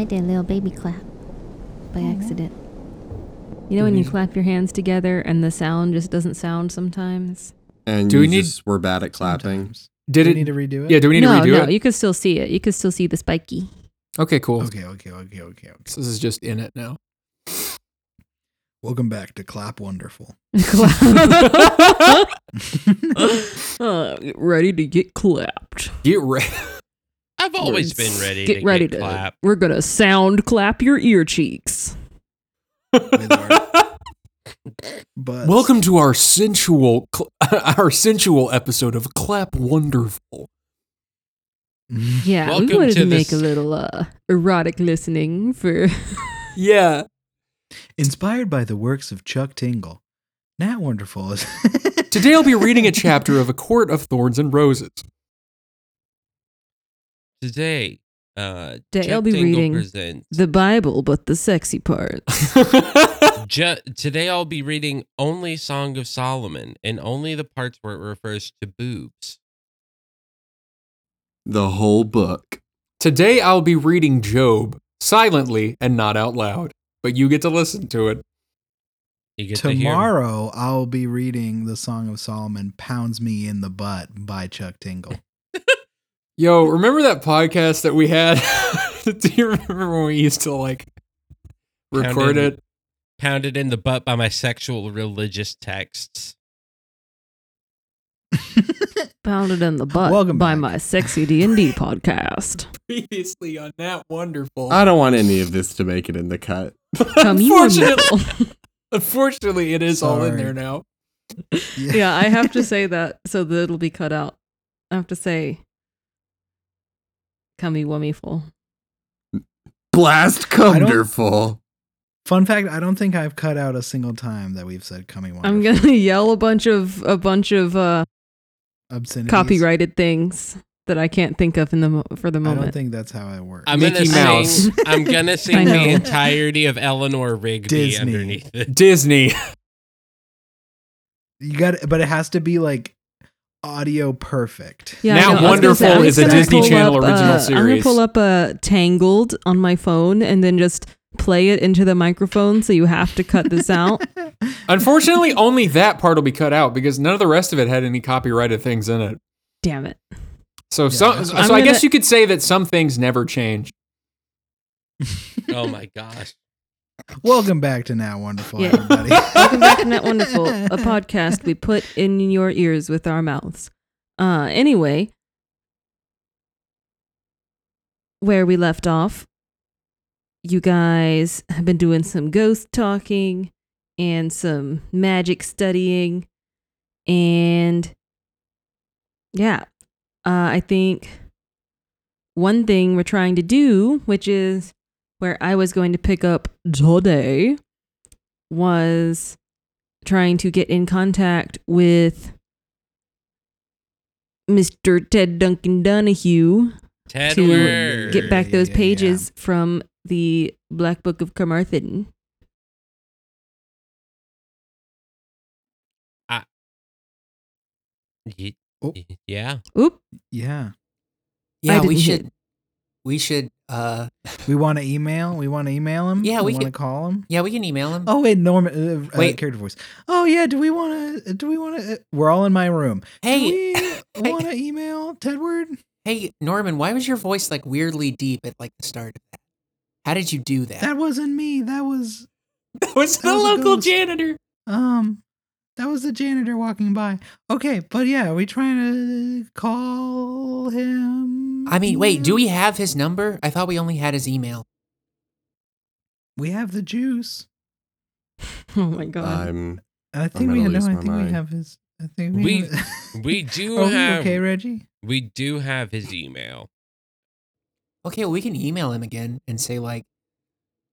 I did a little baby clap by accident. You know when you clap your hands together and the sound just doesn't sound sometimes? And Do you we need- just were bad at clapping. Sometimes. Did Do we it? need to redo it? Yeah. Do we need no, to redo no, it? you can still see it. You can still see the spiky. Okay. Cool. Okay, okay, okay, okay, okay. So this is just in it now. Welcome back to Clap Wonderful. uh, get ready to get clapped. Get ready. I've always been ready Get to ready get to. clap. We're gonna sound clap your ear cheeks. but. Welcome to our sensual, cl- our sensual episode of Clap Wonderful. Yeah, Welcome we wanted to to make this- a little uh, erotic listening for. Yeah. Inspired by the works of Chuck Tingle. Nat Wonderful is. Today I'll be reading a chapter of A Court of Thorns and Roses. Today, uh, Today I'll be Tingle reading presents. the Bible, but the sexy parts. Ju- today I'll be reading only Song of Solomon and only the parts where it refers to boobs. The whole book. Today I'll be reading Job silently and not out loud, but you get to listen to it. You get to hear. Tomorrow, I'll be reading the Song of Solomon Pounds Me in the Butt by Chuck Tingle. Yo, remember that podcast that we had? Do you remember when we used to like record Pounded- it? Pounded in the butt by my sexual religious texts. Pounded in the butt Welcome by back. my sexy D and D podcast. Previously on that wonderful. I don't want any of this to make it in the cut. Unfortunately. Unfortunately, it is all in there now. yeah, I have to say that so that it'll be cut out. I have to say, "Cummy wummyful." Blast don't- wonderful. Fun fact: I don't think I've cut out a single time that we've said "cummy wonderful." I'm gonna yell a bunch of a bunch of uh, Obscenities. copyrighted things that I can't think of in the mo- for the moment. I don't think that's how it works. I'm Mickey gonna Mouse. sing. I'm gonna I sing the entirety of Eleanor Rigby Disney. underneath it. Disney. you got, but it has to be like audio perfect. Yeah, Now I know. I was gonna Wonderful I'm is just a Disney Channel up, original uh, I'm gonna pull up a Tangled on my phone and then just play it into the microphone, so you have to cut this out. Unfortunately, only that part will be cut out because none of the rest of it had any copyrighted things in it. Damn it! So, some, that's so what- I'm I guess you could say that some things never change. Oh my gosh. Welcome back to Now Wonderful, Yeah. everybody. Welcome back to Net Wonderful, a podcast we put in your ears with our mouths. Uh, anyway, where we left off, you guys have been doing some ghost talking and some magic studying, and yeah, uh, I think one thing we're trying to do, which is where I was going to pick up today, was trying to get in contact with Mr. Ted Duncan Donahue Ted to Word. get back Yeah, those yeah, yeah. pages from the Black Book of Carmarthen. Ye- Oh. Yeah. Oop. yeah, Yeah, we should- We should. uh we want to email. We want to email him. Yeah, we want to call him. Yeah, we can email him. Oh wait, Norman. Uh, uh, Wait. character voice. Oh yeah. Do we want to? Do we want to? Uh, we're all in my room. Hey, do we want to email Tedward? hey, Norman, why was your voice like weirdly deep at like the start of that? How did you do that? That wasn't me. That was That was that was a ghost. janitor. um. That was the janitor walking by. Okay, but yeah, are we trying to call him? I mean, wait, do we have his number? I thought we only had his email. We have the juice. Oh my god. I'm. I think gonna we no. I my think we have his. I think we. We- have- We do Are we have okay, Reggie? we do have his email. Okay, well, we can email him again and say like,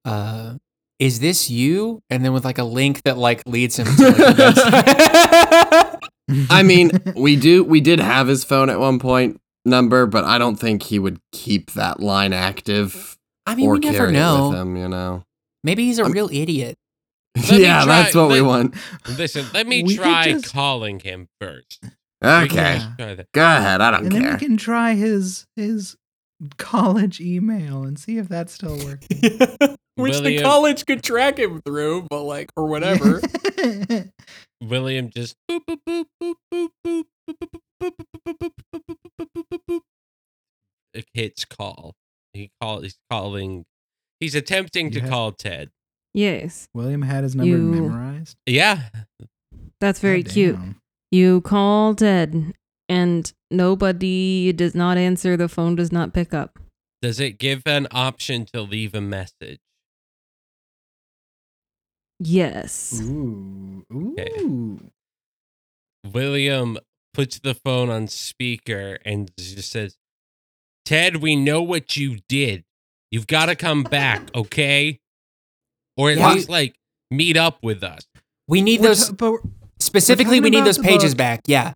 uh, is this you? And then with like a link that like leads him to like, events. I mean, we do. We did have his phone at one point number, but I don't think he would keep that line active I mean, or we never know. him. You know. Maybe he's a I'm- real idiot. Let yeah, try- that's what we want. Listen, let me We try just- calling him first. Okay, Yeah. just try that. go ahead. I don't and then we can try his his college email and see if that still working. Which the college could track him through, but like, or whatever. William just boop boop boop boop boop boop boop boop boop boop boop boop boop boop boop boop boop boop. Hits call. He call. He's calling. He's attempting to Yeah. call Ted. Yes, William had his number You- memorized. Yeah. that's very God cute. You call Ted, and nobody does not answer. The phone does not pick up. Does it give an option to leave a message? Yes. Ooh. Ooh. Okay. William puts the phone on speaker and just says, Ted, we know what you did. You've got to come back, okay? Or at Yeah. least like meet up with us. We need We're those ta- but specifically. We need those pages book. back. Yeah.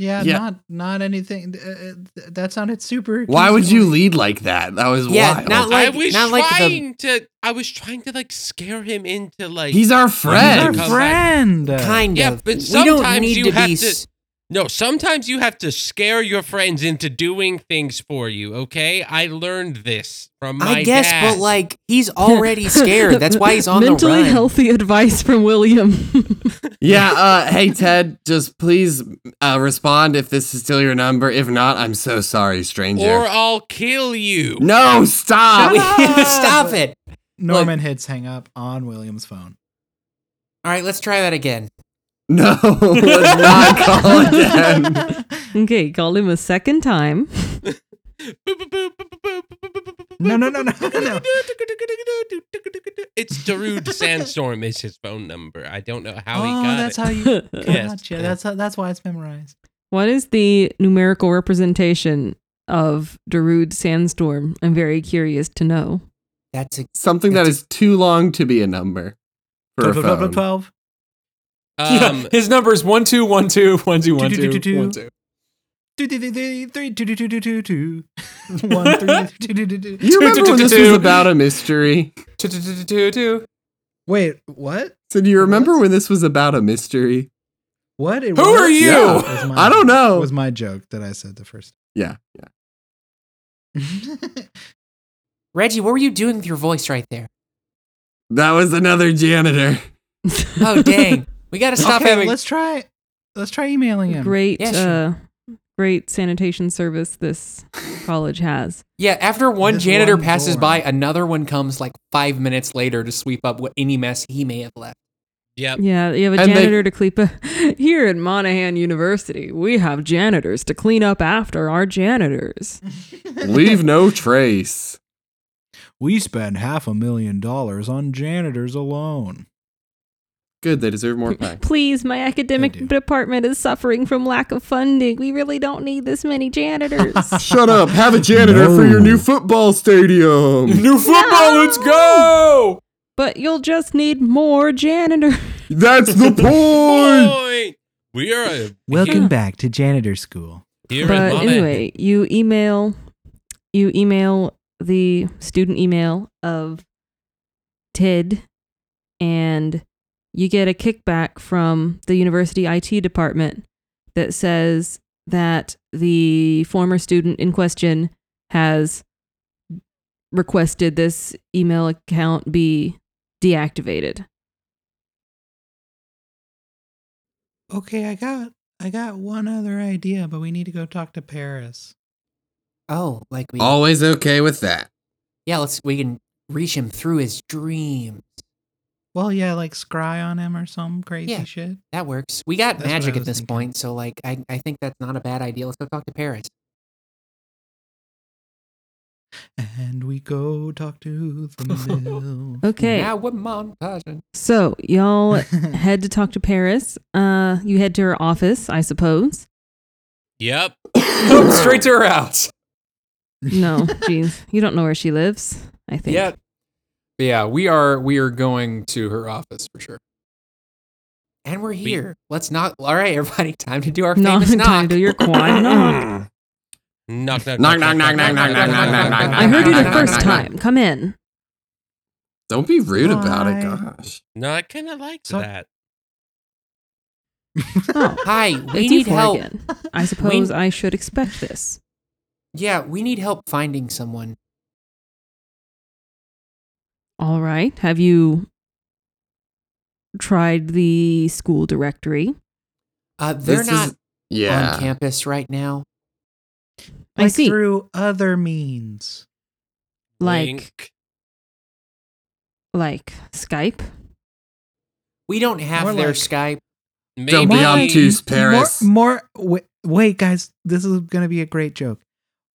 Yeah, Yeah. not not anything. Uh, uh, that sounded super. Why would you lead like that? That was Yeah, wild. not I like- was not like the- trying to I was trying to like scare him into like He's our He's friend. our friend. Kind of. Yeah, of. but we don't sometimes need you to have be. to- s- No, sometimes you have to scare your friends into doing things for you, okay? I learned this from my I guess, dad. but like he's already scared. That's why he's on Mentally the run. healthy advice from William. Yeah, uh, hey Ted, just please uh, respond if this is still your number. If not, I'm so sorry, stranger. or I'll kill you. no, stop. Stop it. Norman hits hang up on William's phone. All right, let's try that again. No, let's not call again. okay, call him a second time. No, no, no, no, no. It's Darude Sandstorm is his phone number. I don't know how he got. oh, got that's it. how you. Yes. Gotcha. That's how, that's why it's memorized. What is the numerical representation of Darude Sandstorm? I'm very curious to know. That's a Something that is too long to be a number for a phone. Twelve. Um, his number is one two one two one two one two one two. Two, two, two, two, three, two, two, two, two, two, two. One, three, two, two, two, two. You remember when this was about a mystery? Two, two, two, two, two. Wait, what? So do you remember when this was about a mystery? What? It Who are you? Yeah. My- I don't know. Was my joke that I said the first. Yeah, yeah. Reggie, what were you doing with your voice right there? That was another janitor. Oh dang, we got to stop okay, having. let's try. Let's try emailing him. great, Yeah, sure. uh, great sanitation service this college has. Yeah, after one This janitor one passes door. by, another one comes like five minutes later to sweep up what any mess he may have left. yep. Yeah, you have a And they- janitor to clean up. Here at Monahan University, we have janitors to clean up after our janitors. Leave no trace. We spend half a million dollars on janitors alone. Good, they deserve more pay. Please, my academic department is suffering from lack of funding. We really don't need this many janitors. Shut up. Have a janitor for your new football stadium. New football, let's go! but you'll just need more janitors. That's the point. Point. We are a Welcome Yeah. back to janitor school. here but anyway, you email you email the student email of Ted and you get a kickback from the university IT department that says that the former student in question has requested this email account be deactivated. Okay, I got I got one other idea, but we need to go talk to Paris. Oh, like we. Always okay with that. Yeah, let's. We can reach him through his dreams. Well, yeah, like scry on him or some crazy Yeah. shit. That works. We got That's magic at this thinking. point, so like, I, I think that's not a bad idea. Let's go talk to Paris. And we go talk to the mill. Okay. Now we're montaging. So, y'all head to talk to Paris. Uh you head to her office, I suppose. Yep. Straight to her house. No, jeez. You don't know where she lives, I think. Yeah. But yeah, we are we are going to her office for sure. And we're here. Let's knock. All right, everybody, time to do our No, famous knock. time to do your quiet knock. Knock, knock, Knock, knock, knock, knock, knock, knock, knock, knock, knock, I heard you the first knock, knock. time. Come in. Don't be rude about it, Why? gosh. No, I kind of like So- that. Oh, Hi, we it's you need four help. again. I suppose I should expect this. Yeah, we need help finding someone. All right. Have you tried the school directory? Uh, they're This is- not Yeah. on campus right now. I Like see. through other means. Like Wink. like Skype? We don't have More their like- Skype. Don't be Maybe- obtuse, Paris. More, more wait, wait, guys, this is gonna be a great joke.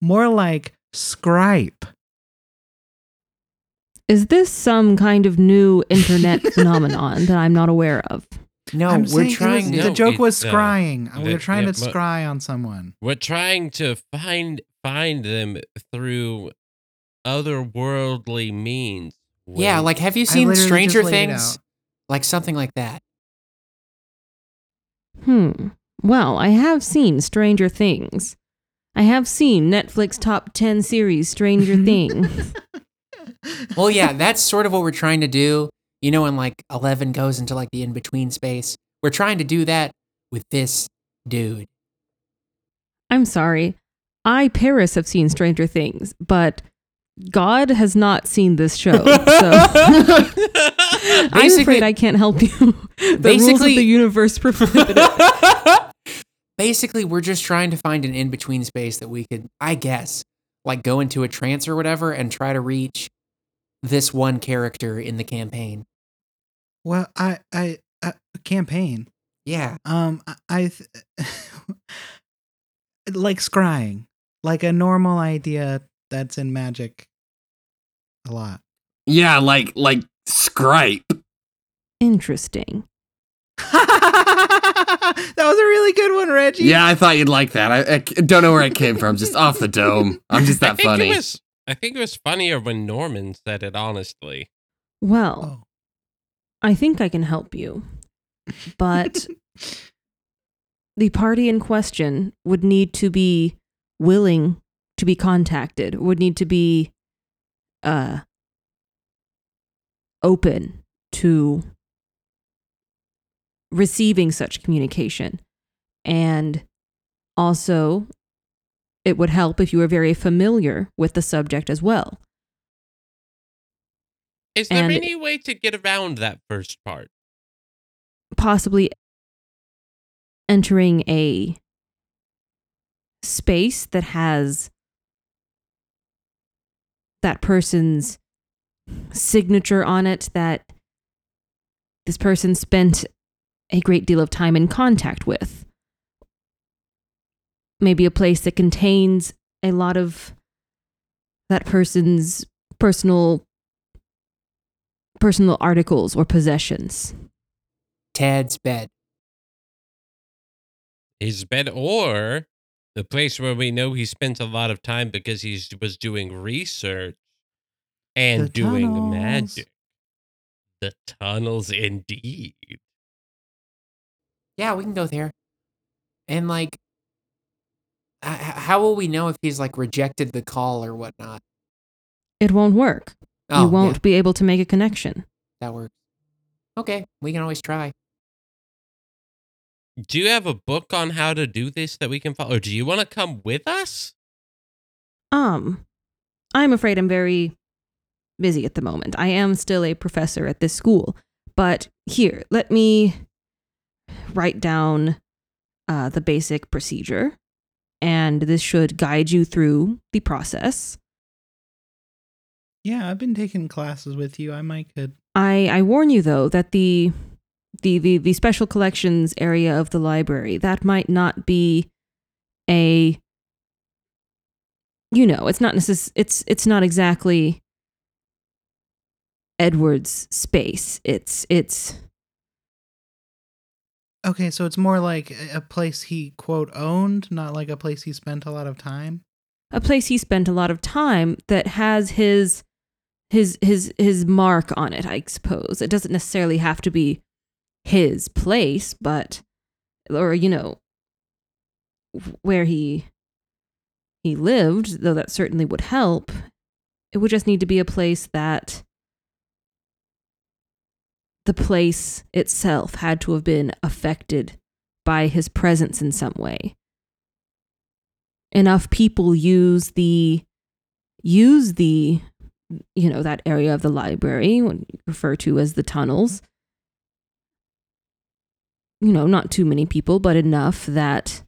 More like Scripe. Is this some kind of new internet phenomenon that I'm not aware of? No, I'm we're saying it was- trying No, the to. joke was it's, uh, scrying. we the- were trying yeah, to scry on someone. We're trying to find find them through otherworldly means. Yeah, like have you seen Stranger just laid it Things? Like something like that. Hmm. Well, I have seen Stranger Things. I have seen Netflix top 10 series Stranger Things. Well, yeah, that's sort of what we're trying to do. You know, when like Eleven goes into like the in between space, we're trying to do that with this dude. I'm sorry. I, Paris, have seen Stranger Things, but God has not seen this show. So I'm afraid I can't help you. the rules of Basically- the universe prohibit it. Basically, we're just trying to find an in between space that we could, I guess, like go into a trance or whatever and try to reach this one character in the campaign. Well, I, I, uh, campaign. Yeah. Um, I, I th- like scrying, like a normal idea that's in magic. A lot. Yeah, like like Scripe. Interesting. that was a really good one, Reggie. Yeah, I thought you'd like that. I don't know where it came from. Just off the dome. I'm just that funny. It was, I think it was funnier when Norman said it. Honestly, Well, Oh. I think I can help you. But the party in question would need to be willing to be contacted, would need to be uh open to receiving such communication. And also it would help if you were very familiar with the subject as well. is there And- any way to get around that first part? possibly entering a space that has that person's signature on it that this person spent a great deal of time in contact with maybe a place that contains a lot of that person's personal personal articles or possessions Ted's bed. His bed or the place where we know he spent a lot of time because he was doing research and The doing tunnels. magic. The tunnels, indeed. Yeah, we can go there. And like, h- h- how will we know if he's like rejected the call or whatnot? it won't work Oh, you won't yeah, be able to make a connection. that works. Okay, we can always try. Do you have a book on how to do this that we can follow? Or do you want to come with us? Um, I'm afraid I'm very busy at the moment. I am still a professor at this school, but here, let me write down uh, the basic procedure, and this should guide you through the process. Yeah, I've been taking classes with you. I might could. I, I warn you though that the, the the the special collections area of the library that might not be a you know it's not necess- it's it's not exactly Tedward's space. It's it's Okay, so it's more like a- place he quote owned, not like a place he spent a lot of time. a place he spent a lot of time that has his his his his mark on it i suppose it doesn't necessarily have to be his place but or you know where he he lived though that certainly would help it would just need to be a place that the place itself had to have been affected by his presence in some way. Enough people use the use the you know that area of the library what you refer to as the tunnels. You know not too many people but enough that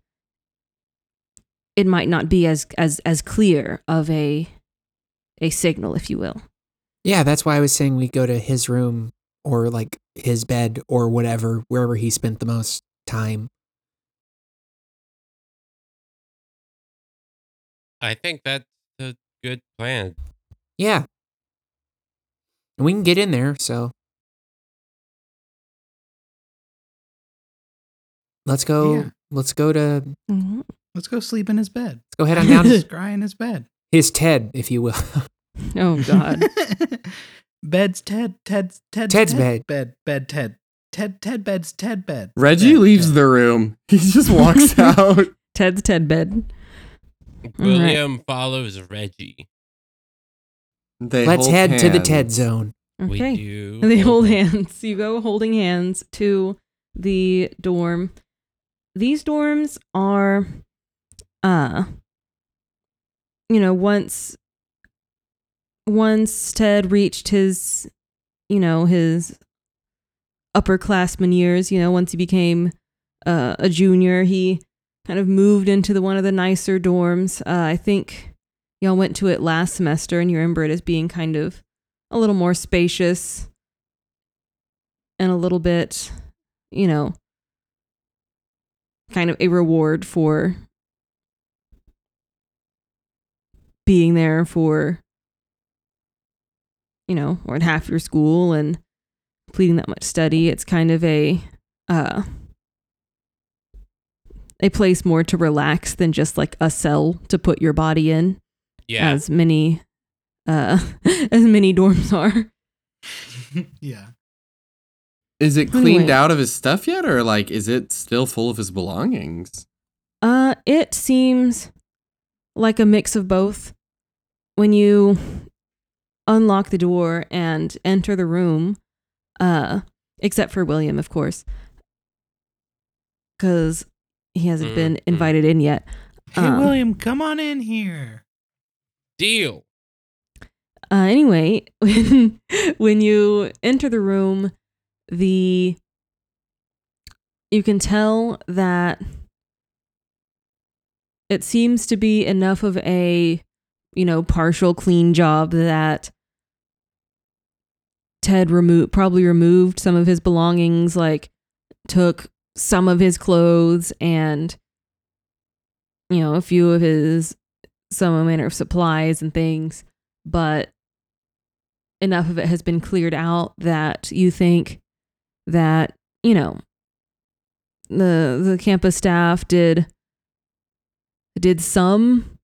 it might not be as as as clear of a a signal if you will. Yeah, that's why I was saying we go to his room or like his bed or whatever, wherever he spent the most time. I think that's a good plan. Yeah. And we can get in there, so. Let's go. Yeah. Let's go to. Let's Let's go sleep in his bed. Let's go head on down to Scry in his bed. his Ted, if you will. oh god Bed's Ted. Ted's Ted's Ted's Ted, bed. Bed Ted. Ted Ted bed's Ted bed. Reggie Bed, leaves Ted. the room. He just walks out. ted's ted bed William follows Reggie. They Let's hold head to the Ted zone. okay We do. They hold hands. You go holding hands to the dorm. These dorms are uh you know, once once Ted reached his you know, his upperclassman years, you know, once he became uh, a junior, he kind of moved into the one of the nicer dorms. Uh, I think y'all went to it last semester and you remember it as being kind of a little more spacious and a little bit, you know, kind of a reward for being there for, you know, or in half your school and completing that much study. It's kind of a, uh, a place more to relax than just like a cell to put your body in Yeah. as many uh as many dorms are yeah. Is it cleaned Anyway. out of his stuff yet, or like is it still full of his belongings? Uh, it seems like a mix of both. When you unlock the door and enter the room, uh, except for William, of course, because he hasn't been Mhm. invited in yet. Hey Um, William, come on in here. Deal. Uh, anyway, when when you enter the room, the you can tell that it seems to be enough of a you know partial clean job that Ted removed probably removed some of his belongings, like took some of his clothes and you know a few of his some manner of supplies and things, but enough of it has been cleared out that you think that you know the the campus staff did did some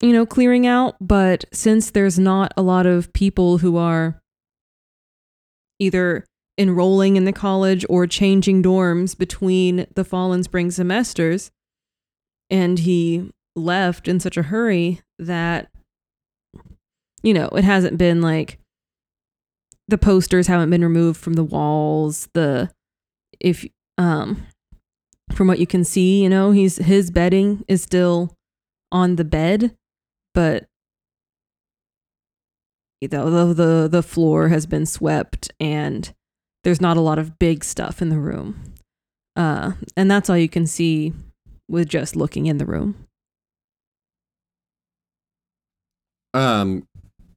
you know clearing out but since there's not a lot of people who are either enrolling in the college or changing dorms between the fall and spring semesters. And he left in such a hurry that you know it hasn't been like the posters haven't been removed from the walls the if um from what you can see you know he's his bedding is still on the bed but the the the floor has been swept and there's not a lot of big stuff in the room uh and that's all you can see with just looking in the room Um,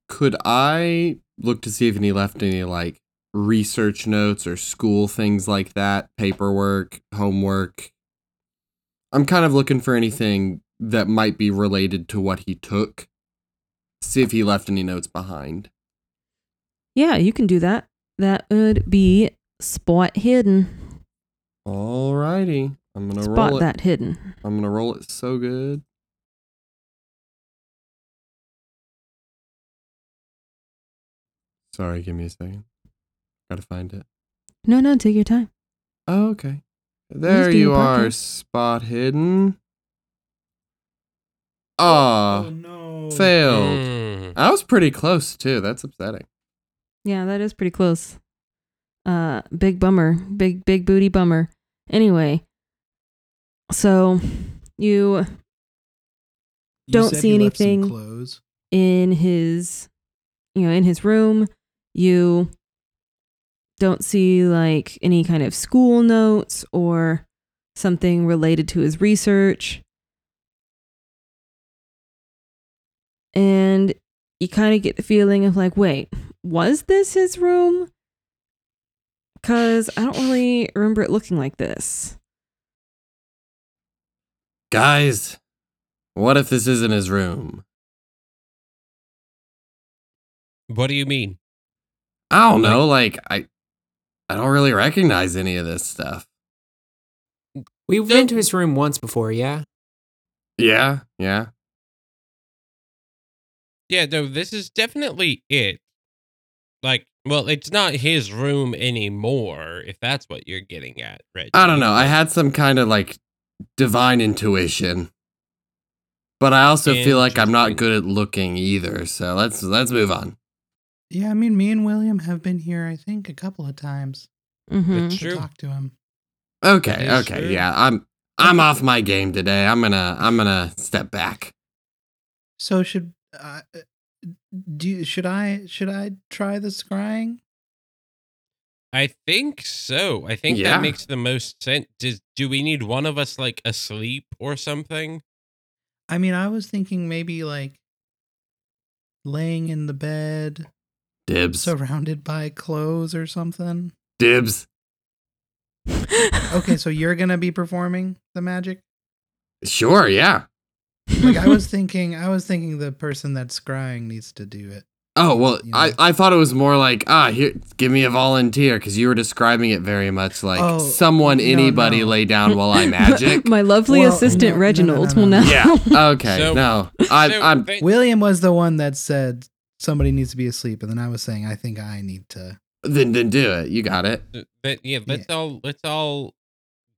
could I look to see if he left any like research notes or school things like that, paperwork, homework? I'm kind of looking for anything that might be related to what he took. See if he left any notes behind. yeah you can do that that would be spot hidden Alrighty, I'm gonna roll spot it. that hidden I'm gonna roll it so good. Sorry, give me a second. Gotta find it. no no take your time Oh, okay. There do you are, podcast. spot hidden. Ah, no. Failed. Mm. I was pretty close too. That's upsetting. Yeah, that is pretty close. Uh big bummer. Big big booty bummer. Anyway, so you You Don't said see you left some anything. Clothes. in his you know in his room you don't see like any kind of school notes or something related to his research and you kind of get the feeling of like wait was this his room cuz i don't really remember it looking like this Guys, what if this isn't his room? What do you mean? I don't know. Like I, I don't really recognize any of this stuff. We've been to his room once before, yeah? Yeah, yeah. Yeah, no, this is definitely it. Like, well, it's not his room anymore, if that's what you're getting at, Reggie. I don't know. I had some kind of like divine intuition, but I also feel like I'm not good at looking either. So let's let's move on. Yeah, I mean, me and William have been here, I think, a couple of times mhm That's to true. talk to him. Okay, okay, true. yeah. I'm I'm off my game today. I'm gonna I'm gonna step back. So should uh, do should I should I try the scrying? I think so. I think Yeah. that makes the most sense. Does, do we need one of us, like, asleep or something? I mean, I was thinking maybe like laying in the bed, Dibs. surrounded by clothes or something. Dibs. Okay, so you're gonna be performing the magic. Sure, yeah. Like I was thinking, I was thinking the person that's scrying needs to do it. Oh well, You I, know. I thought it was more like ah here give me a volunteer because you were describing it very much like Oh, someone no, anybody no. lay down while I magic. my lovely Well, assistant no, no, no, reginald no, will no, now yeah. Okay. So- no. I So I'm they- William was the one that said somebody needs to be asleep, and then I was saying I think I need to. then then do it. You got it. But yeah, let's all let's all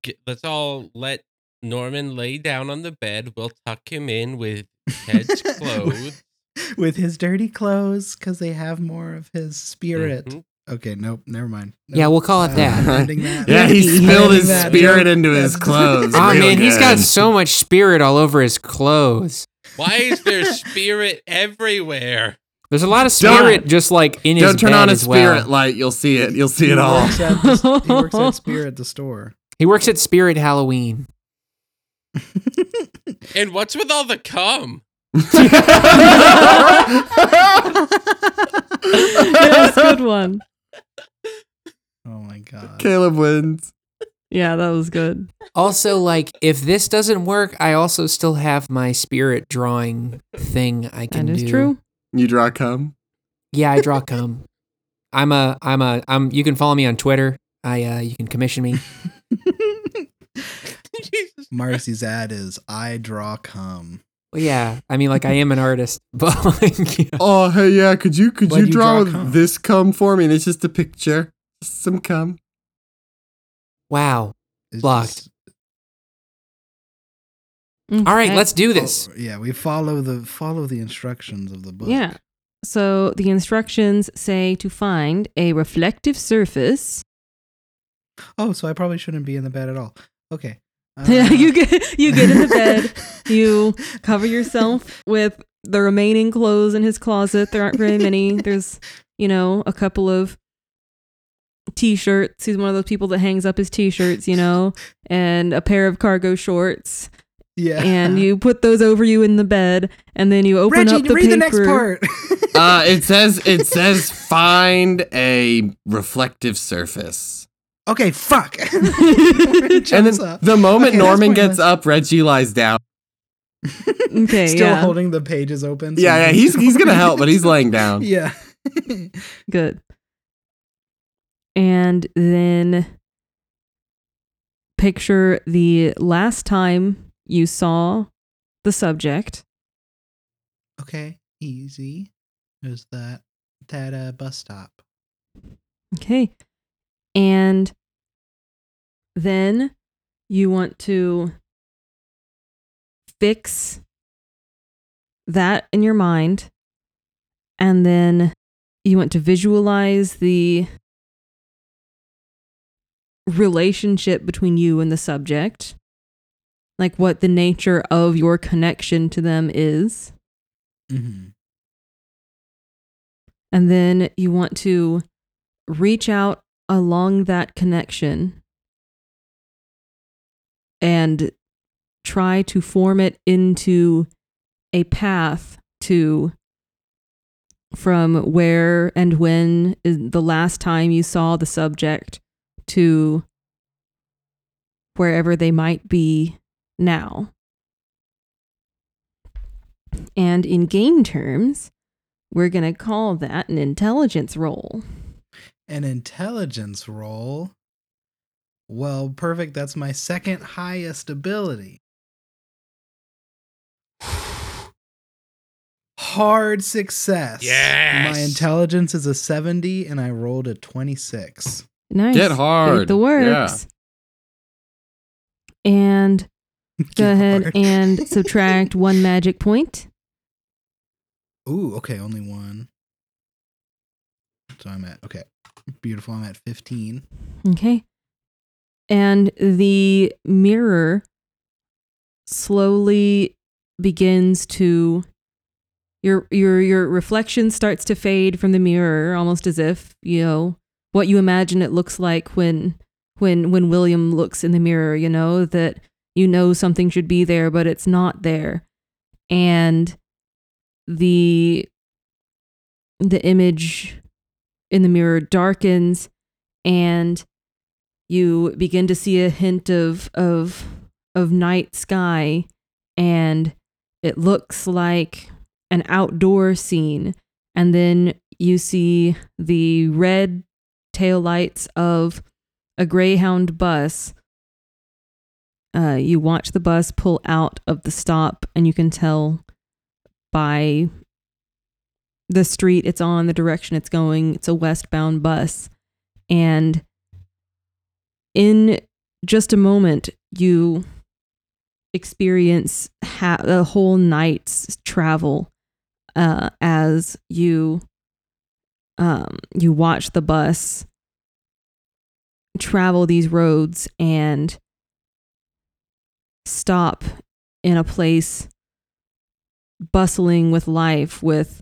get, let's all let Norman lay down on the bed. We'll tuck him in with Ted's clothes. with his dirty clothes because they have more of his spirit. Mhm. Okay, nope, never mind. Yeah, we'll call it I'm that. ending that. Yeah, he Ricky. spilled his That spirit joke. into his clothes. Oh real man, he's got so much spirit all over his clothes. Why is there spirit everywhere? There's a lot of Don't- spirit just like in his Don't turn on a spirit well. light. You'll see it. You'll see He it all. works at the, he works at Spirit the store. He works at Spirit Halloween. And what's with all the cum? yes, good one. oh my god. Caleb wins. Yeah, that was good. Also, like, if this doesn't work, I also still have my spirit drawing thing I can That is do. true. You draw cum. Yeah, I draw cum. I'm a, I'm a, I'm. You can follow me on Twitter. I, uh, you can commission me. Jesus. Marcy's ad is I draw cum. Well, yeah, I mean, like, I am an artist, but like, you know. Oh hey yeah, could you could Why'd you you draw, draw cum? this cum for me? And it's just a picture, some cum. wow. It's Blocked. just- mm, All right, let's do oh, this. Oh, yeah, we follow the follow the instructions of the book. Yeah. So the instructions say to find a reflective surface. Oh, so I probably shouldn't be in the bed at all. Okay. Yeah, you get you get in the bed. You cover yourself with the remaining clothes in his closet. There aren't very many. There's, you know, a couple of t-shirts. He's one of those people that hangs up his t-shirts, you know, and a pair of cargo shorts. yeah. And you put those over you in the bed, and then you open Reggie, up the read paper. the next part. Uh, it says it says find a reflective surface. Okay, fuck. And then up. the moment Okay, Norman gets up, Reggie lies down. Okay, Still yeah. holding the pages open. so Yeah, yeah, he's he's gonna help, but he's laying down. Yeah. Good. And then picture the last time you saw the subject. okay, easy. There's that that uh, bus stop. Okay. And then you want to fix that in your mind. And then you want to visualize the relationship between you and the subject. like what the nature of your connection to them is. Mm-hmm. And then you want to reach out along that connection and try to form it into a path to from where and when the last time you saw the subject to wherever they might be now. And in game terms, we're going to call that an intelligence roll. An intelligence roll. Well, perfect. That's my second highest ability. Hard success. Yes. My intelligence is a 70 and I rolled a 26. Nice. Get hard. Get the works. And go Get ahead hard. and subtract one magic point. Ooh, okay, only one. So I'm at okay. Beautiful. I'm at 15. Okay. And the mirror slowly begins to your your your reflection starts to fade from the mirror almost as if, you know, what you imagine it looks like when when when William looks in the mirror, you know, that you know something should be there but it's not there. And the the image in the mirror darkens and you begin to see a hint of of of night sky. And it looks like an outdoor scene. And then you see the red taillights of a greyhound bus. Uh, you watch the bus pull out of the stop and you can tell by the street it's on the direction it's going it's a westbound bus. And in just a moment you experience ha- a whole night's travel uh, as you um, you watch the bus travel these roads and stop in a place bustling with life with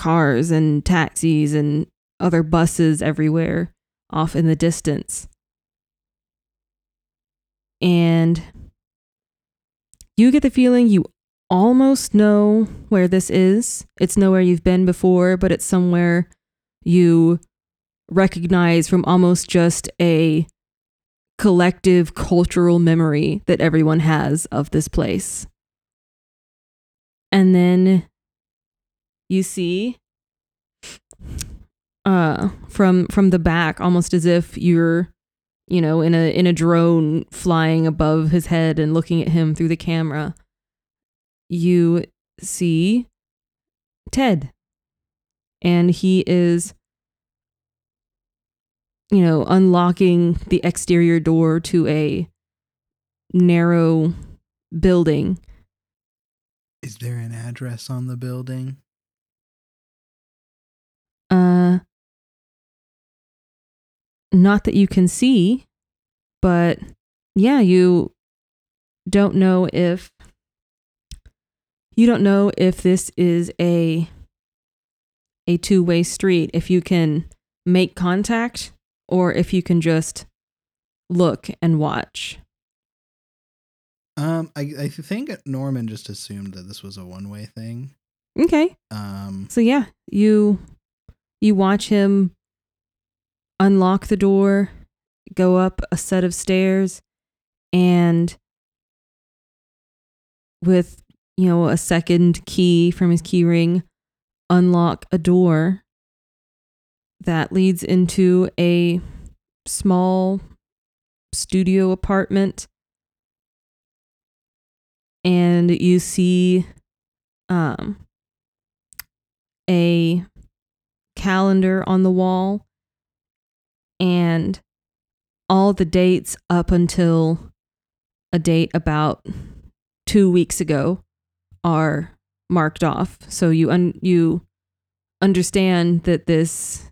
cars and taxis and other buses everywhere off in the distance. And you get the feeling you almost know where this is. It's nowhere you've been before, but it's somewhere you recognize from almost just a collective cultural memory that everyone has of this place. And then you see uh from from the back almost as if you're you know in a in a drone flying above his head and looking at him through the camera. You see Ted. And he is you know unlocking the exterior door to a narrow building. Is there an address on the building? Uh, not that you can see, but yeah, you don't know if you don't know if this is a a two-way street if you can make contact or if you can just look and watch. Um, I I think Norman just assumed that this was a one way thing. Okay. Um, So yeah, you you watch him unlock the door, go up a set of stairs, and with you know a second key from his key ring, unlock a door that leads into a small studio apartment. And you see um a calendar on the wall and all the dates up until a date about two weeks ago are marked off. So you un- you understand that this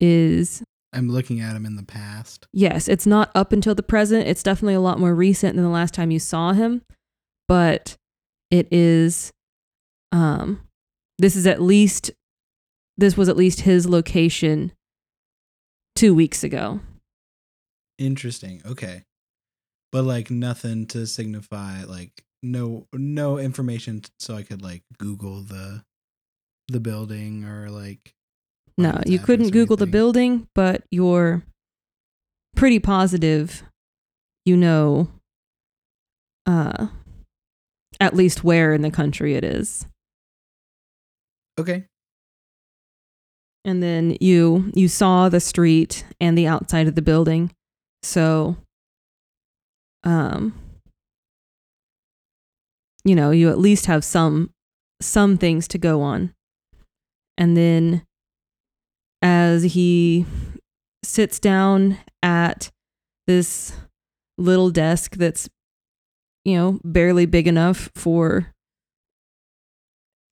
is I'm looking at him in the past. Yes, it's not up until the present. It's definitely a lot more recent than the last time you saw him, but it is um this is at least this was at least his location 2 weeks ago. Interesting. Okay. But like nothing to signify like no no information so I could like Google the the building or like No, you couldn't Google the building, but you're pretty positive you know uh at least where in the country it is. Okay. And then you you saw the street and the outside of the building. So um you know, you at least have some some things to go on. And then as he sits down at this little desk that's you know, barely big enough for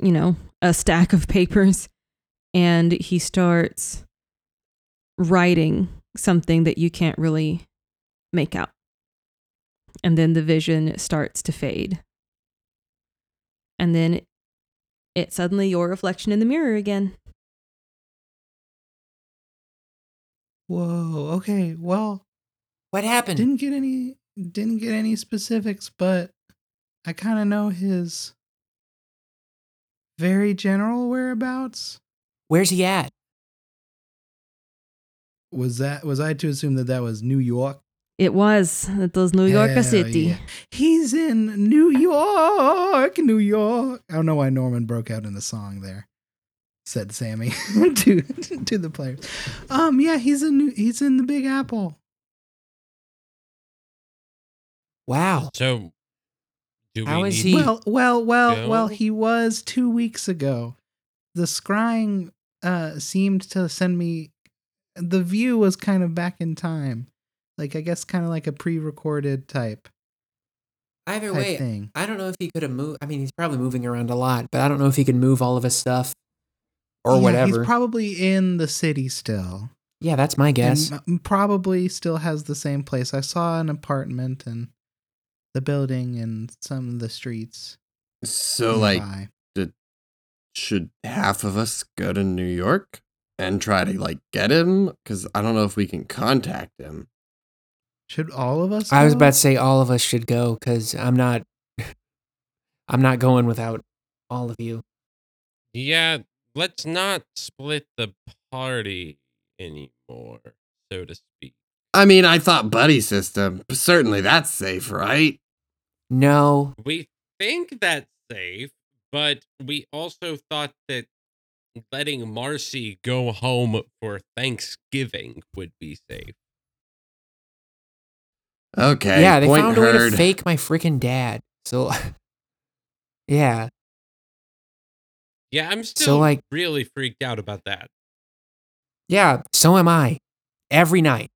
you know, a stack of papers and he starts writing something that you can't really make out. And then the vision starts to fade. And then it's suddenly your reflection in the mirror again. Whoa. Okay. Well, What happened? didn't get any didn't get any specifics, but I kind of know his very general whereabouts. Where's he at? Was that was I to assume that that was New York? It was at was New York Hell City. yeah. He's in New York, New York. I don't know why Norman broke out in the song there. Said Sammy to to the players. Um, yeah, he's in New, he's in the Big Apple. Wow. So, do How we is need he- Well, well, well, go? well. He was two weeks ago. The scrying uh seemed to send me. The view was kind of back in time, like I guess kind of like a pre-recorded type Either type way, thing. I don't know if he could have moved. I mean, he's probably moving around a lot, but I don't know if he can move all of his stuff or Yeah, whatever. He's probably in the city still. yeah, that's my guess. And probably still has the same place. I saw an apartment and the building and some of the streets. So, like, nearby. Should half of us go to New York and try to like get him? Because I don't know if we can contact him. should all of us? I was go? about to say all of us should go because I'm not. I'm not going without all of you. Yeah, let's not split the party anymore, so to speak. I mean, I thought buddy system, certainly that's safe, right? No, We think that's safe, but we also thought that letting Marcy go home for Thanksgiving would be safe. Okay. yeah, they point found a way to fake my freaking dad. So, yeah, Yeah, I'm still like- really freaked out about that. yeah. So am I. Every night.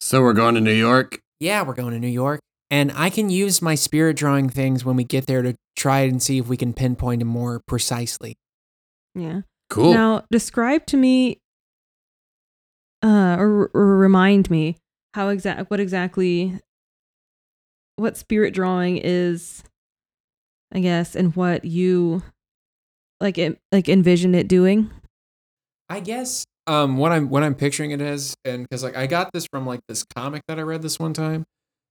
So we're going to New York. Yeah, we're going to New York, and I can use my spirit drawing things when we get there to try and see if we can pinpoint him more precisely. Yeah. Cool. Now, describe to me, uh, or, or remind me how exact, what exactly, what spirit drawing is, I guess, and what you like, it, like envision it doing. I guess um what I'm what I'm picturing it as and cuz like I got this from like this comic that I read this one time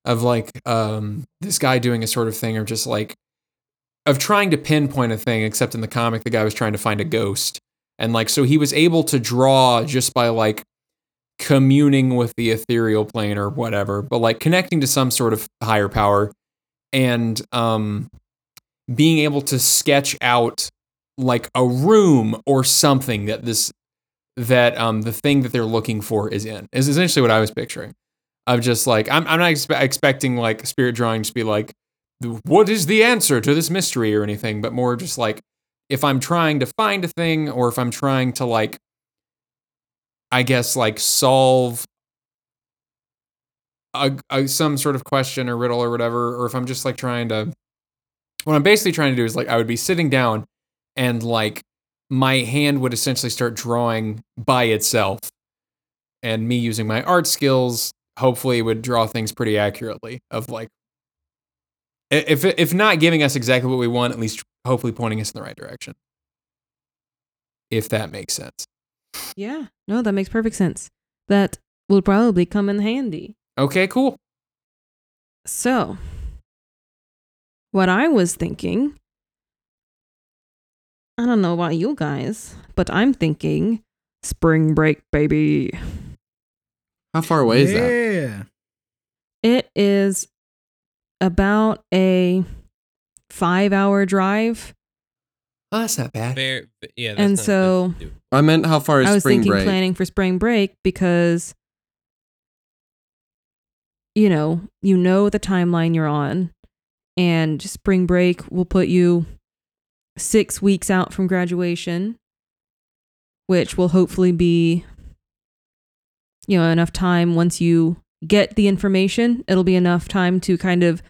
of like um this guy doing a sort of thing of just like of trying to pinpoint a thing except in the comic the guy was trying to find a ghost and like so he was able to draw just by like communing with the ethereal plane or whatever but like connecting to some sort of higher power and um being able to sketch out like a room or something that this that um the thing that they're looking for is in is essentially what I was picturing. Of just like I'm I'm not expe- expecting like spirit drawing to be like what is the answer to this mystery or anything, but more just like if I'm trying to find a thing or if I'm trying to like I guess like solve a, a some sort of question or riddle or whatever, or if I'm just like trying to what I'm basically trying to do is like I would be sitting down and like my hand would essentially start drawing by itself. And me using my art skills, hopefully, would draw things pretty accurately. Of like, if if not giving us exactly what we want, at least hopefully pointing us in the right direction. If that makes sense. Yeah. No, that makes perfect sense. That will probably come in handy. Okay, cool. So, what I was thinking, I don't know about you guys, but I'm thinking spring break, baby. How far away is that? Yeah. It is about a five hour drive. Oh, that's not bad. Fair, yeah. And not- so- I meant how far is I was spring thinking break? planning for spring break because you know, you know the timeline you're on and spring break will put you 6 weeks out from graduation which will hopefully be you know enough time once you get the information it'll be enough time to kind of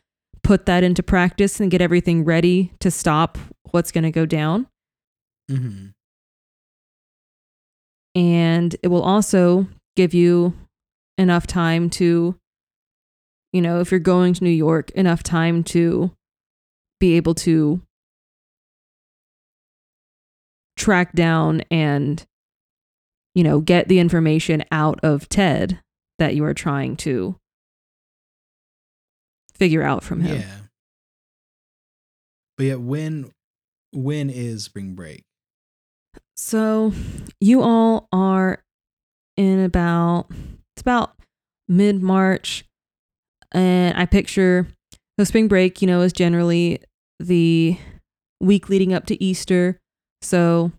put that into practice and get everything ready to stop what's going to go down. Hmm and it will also give you enough time to you know if you're going to New York enough time to be able to track down and you know get the information out of Ted that you are trying to figure out from him. Yeah. But yet, when when is spring break? So you all are in about it's about mid March, and I picture so spring break. You know, is generally the week leading up to Easter. So,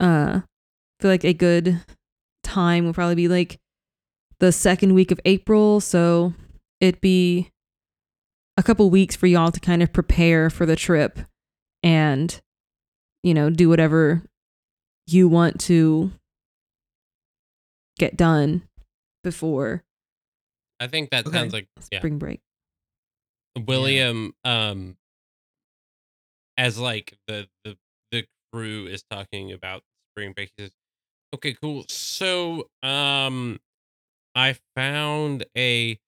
uh, I feel like a good time will probably be like the second week of April. So it'd be a couple weeks for y'all to kind of prepare for the trip and you know do whatever you want to get done before I think that Okay. sounds like yeah. spring break. William um as like the the the crew is talking about spring break he says okay cool so um i found a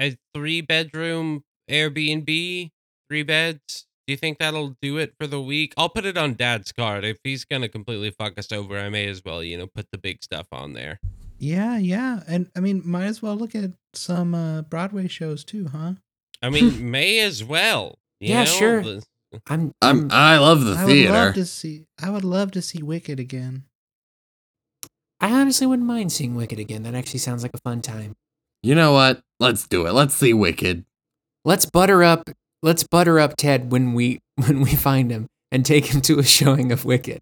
a three bedroom airbnb three beds do you think that'll do it for the week i'll put it on dad's card if he's gonna completely fuck us over i may as well you know put the big stuff on there Yeah, yeah, and I mean, might as well look at some uh, Broadway shows too, huh? i mean may as well you Yeah, know? sure. I'm, I'm, I love the I would theater. love to see. I would love to see Wicked again. I honestly wouldn't mind seeing Wicked again. That actually sounds like a fun time. You know what? Let's do it. Let's see Wicked. Let's butter up. Let's butter up Ted when we when we find him and take him to a showing of Wicked.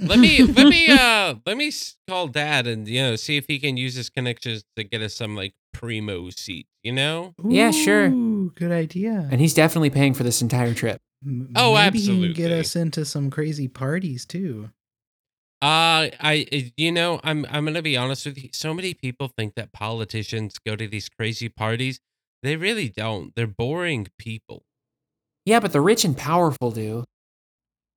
let me let me uh let me call dad and you know see if he can use his connections to get us some like primo seat you know Yeah, sure. Ooh, Good idea. And he's definitely paying for this entire trip. M- Oh, maybe He can get us into some crazy parties too. Uh i uh, you know i'm i'm gonna be honest with you so many people think that politicians go to these crazy parties they really don't they're boring people Yeah, but the rich and powerful do.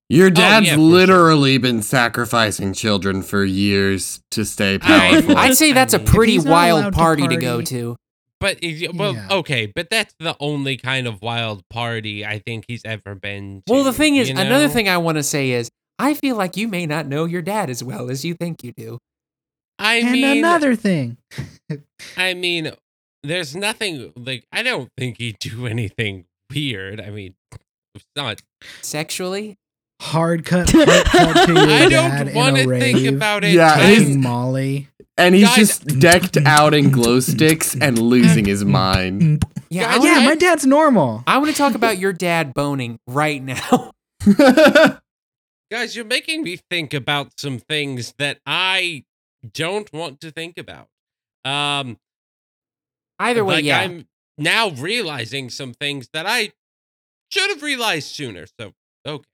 Your dad's yeah, for sure. literally been sacrificing children for years to stay I- powerful. I'd say that's a mean, if pretty wild allowed to party to go to. but well Yeah. okay but that's the only kind of wild party i think he's ever been to, Well, the thing is, you another thing I want to say is, I feel like you may not know your dad as well as you think you do. i and mean another thing. I mean, there's nothing like I don't think he'd do anything weird. I mean, it's not. Sexually, Hard cut, hard cut to I don't want to think about it. Yeah, I- he's- Molly. and he's Guys- just decked out in glow sticks and losing his mind. yeah. Guys, wanna- Yeah, I- my dad's normal. I want to talk about your dad boning right now. Guys, you're making me think about some things that I don't want to think about. Um, Either way, like yeah. I'm now realizing some things that I should have realized sooner. So okay.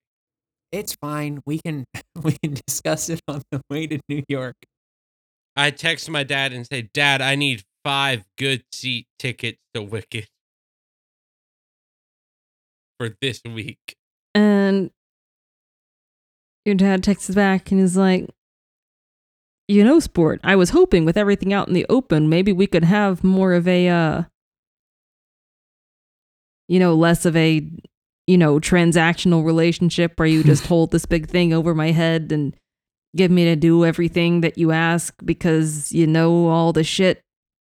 It's fine. We can we can discuss it on the way to New York. I text my dad and say, Dad, I need five good seat tickets to Wicked for this week. And your dad texts back and is like, you know, sport, I was hoping with everything out in the open, maybe we could have more of a, uh, you know, less of a, you know, transactional relationship where you just hold this big thing over my head and give me to do everything that you ask because you know all the shit.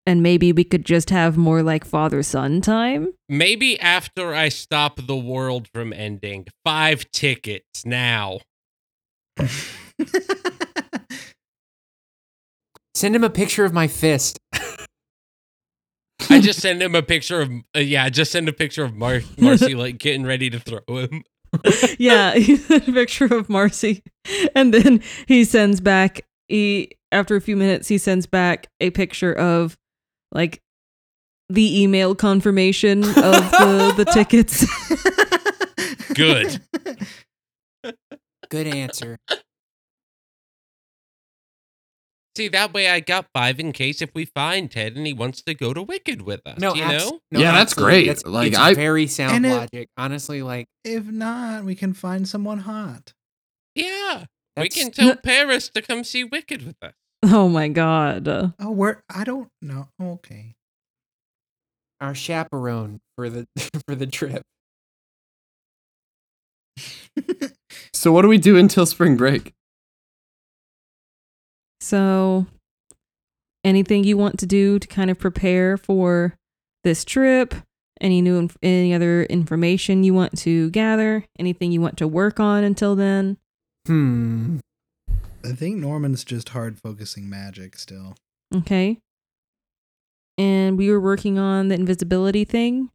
And maybe we could just have more like father son time. Maybe after I stop the world from ending, five tickets now. Send him a picture of my fist. I just send him a picture of uh, yeah, just send a picture of Mar- Marcy like getting ready to throw him. yeah, a picture of Marcy, and then he sends back. He after a few minutes, he sends back a picture of like the email confirmation of the the tickets. Good. Good answer. See, that way I got five in case if we find Ted and he wants to go to Wicked with us. No, you abs- know? no, Yeah, that's absolutely. great. That's, Like, it's I- very sound And it- logic. Honestly, like if not, we can find someone hot. Yeah. We can tell Paris to come see Wicked with us. oh my god! Oh, where I don't know. Okay. our chaperone for the for the trip. So what do we do until spring break? So, anything you want to do to kind of prepare for this trip? Any new, inf- any other information you want to gather? Anything you want to work on until then? Hmm. I think Norman's just hard focusing magic still. Okay. And we were working on the invisibility thing.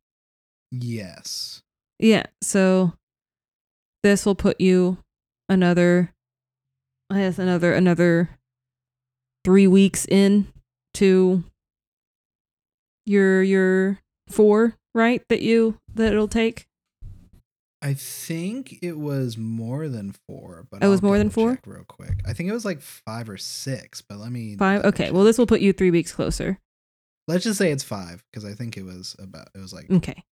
Yes. Yeah. So this will put you another, I guess another another three weeks in to your your four right that you that it'll take. I think it was more than four, but it was I'll more than four. Real quick, I think it was like five or six. But let me Five. Okay. check. Well, this will put you three weeks closer. let's just say it's five because I think it was about. It was like Okay.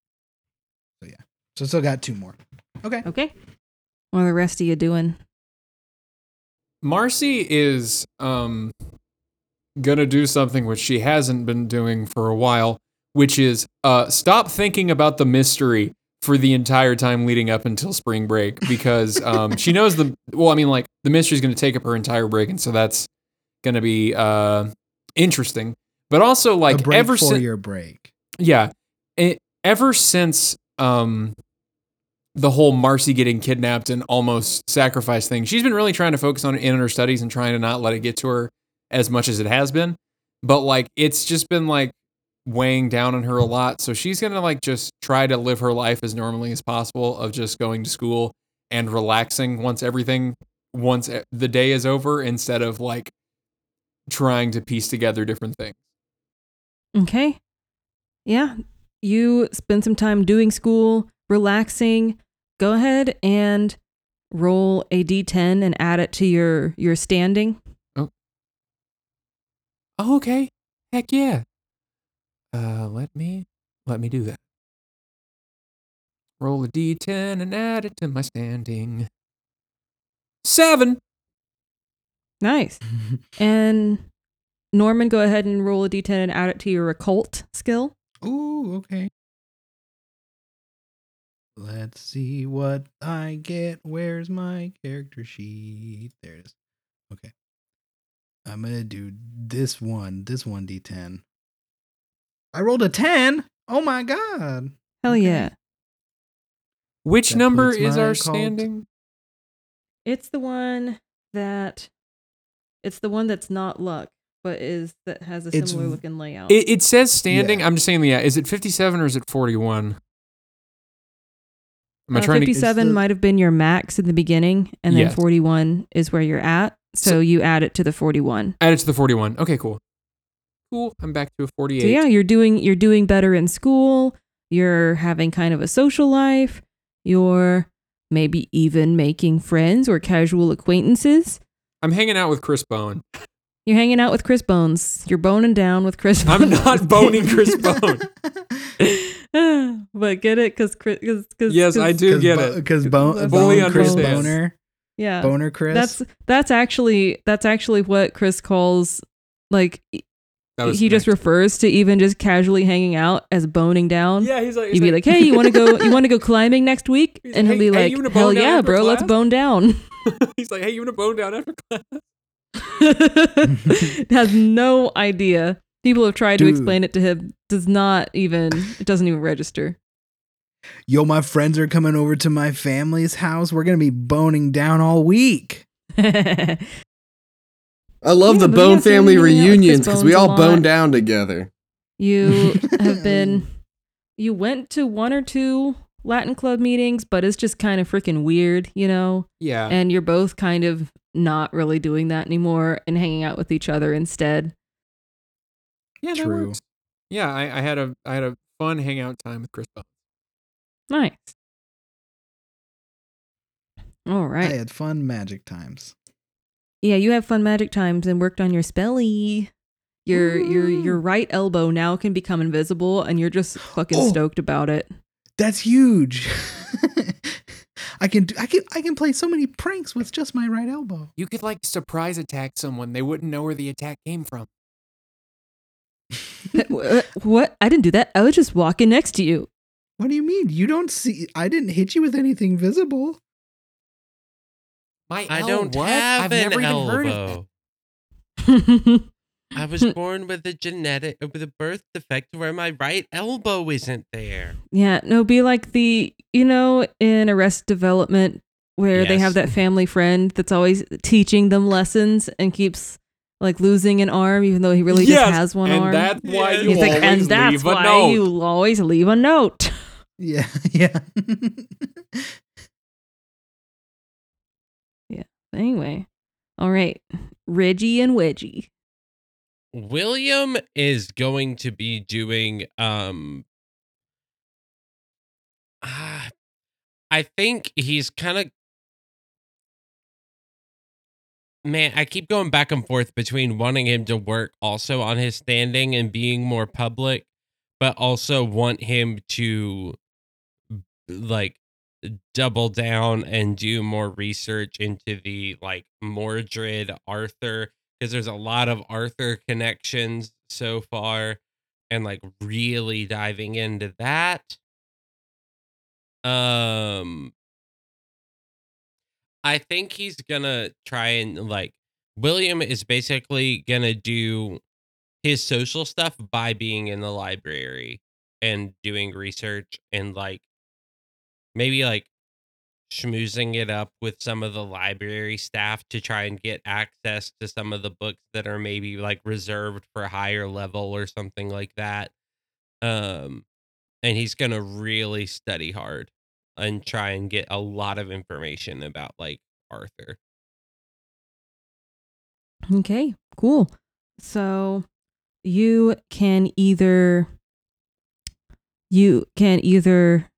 So yeah, so. Still got two more. Okay. Okay. What are the rest of you doing? Marcy is um gonna do something which she hasn't been doing for a while, which is uh stop thinking about the mystery for the entire time leading up until spring break because um she knows the well, I mean like the mystery's gonna take up her entire break, and so that's gonna be uh interesting. But also a like break ever since your break. yeah. It, ever since um the whole Marcy getting kidnapped and almost sacrificed thing, she's been really trying to focus on it in her studies and trying to not let it get to her as much as it has been. But like it's just been like weighing down on her a lot. So she's gonna like just try to live her life as normally as possible of just going to school and relaxing once everything once the day is over instead of like trying to piece together different things. Okay. Yeah. You spend some time doing school, relaxing. Go ahead and roll a d10 and add it to your your standing. Oh, okay. Heck yeah. Uh, let me let me do that. Roll a d10 and add it to my standing. Seven. Nice. And Norman, go ahead and roll a d10 and add it to your occult skill. Ooh, okay. Let's see what I get. Where's my character sheet? There it is. Okay. I'm gonna do this one. This one D10. I rolled a 10. Oh my god. Hell Okay. yeah. Which That number is our occult- standing? It's the one that it's the one that's not luck, but is that has a similar v- looking layout. It, it says standing. Yeah. I'm just saying, yeah. Is it 57 or is it 41? Am I Uh, trying 57 the- might have been your max in the beginning, and then Yes. 41 is where you're at. So, So- you add it to the 41. Add it to the 41. Okay, cool. Cool. I'm back to a 48. So yeah, you're doing you're doing better in school. You're having kind of a social life. You're maybe even making friends or casual acquaintances. I'm hanging out with Chris Bowen. You're hanging out with Chris Bones. You're boning down with Chris. I'm not boning Chris Bone. but get it because Chris. Cause, cause, Yes, I do get it. Because bone, bone Chris understand. Boner. Yeah. Boner Chris. That's that's actually that's actually what Chris calls like That was he just refers to even just casually hanging out as boning down. yeah. He's like, You'd be like, "Hey, you want to go? You want to go climbing next week?" He's And he'll be "Hey, hey, like, you "Hell yeah, after bro, let's bone down." he's like, hey, you want to bone down after class? Has no idea. People have tried to explain it to him. Does not even. It doesn't even register. Yo, my friends are coming over to my family's house. We're gonna be boning down all week. I love Yeah, the Bone family you hang out with Chris reunions because we all bone down together. You have been you went to one or two Latin club meetings, but it's just kind of freaking weird, you know? Yeah. And you're both kind of not really doing that anymore and hanging out with each other instead. Yeah, that True. works. Yeah, I, I had a I had a fun hangout time with Chris Bones. Nice. All right. I had fun magic times. Yeah, you have fun magic times and worked on your spelly. Your your your right elbow now can become invisible and you're just fucking Oh. stoked about it. That's huge. I can do, I can I can play so many pranks with just my right elbow. You could like surprise attack someone; they wouldn't know where the attack came from. What? what? I didn't do that. I was just walking next to you. What do you mean? You don't see I didn't hit you with anything visible. My I L don't what? have I've an never even heard of elbow. that. I was born with a genetic with a birth defect where my right elbow isn't there. Yeah, no, be like the you know in Arrested Development where they have that family friend that's always teaching them lessons and keeps like losing an arm even though he really Yes, just has one and arm. that's why Yes. you He's like, and that's leave a why note. you always leave a note. Yeah, yeah. Yeah. Anyway, all right, Reggie and Wedgie. William is going to be doing um ah, I think he's kind of Man, I keep going back and forth between wanting him to work also on his standing and being more public, but also want him to like double down and do more research into the like Mordred Arthur because there's a lot of Arthur connections so far and like really diving into that. Um I think he's gonna try and like William is basically gonna do his social stuff by being in the library and doing research and like maybe like schmoozing it up with some of the library staff to try and get access to some of the books that are maybe like reserved for higher level or something like that. Um and he's going to really study hard and try and get a lot of information about like Arthur. Okay, cool. So you can either you can either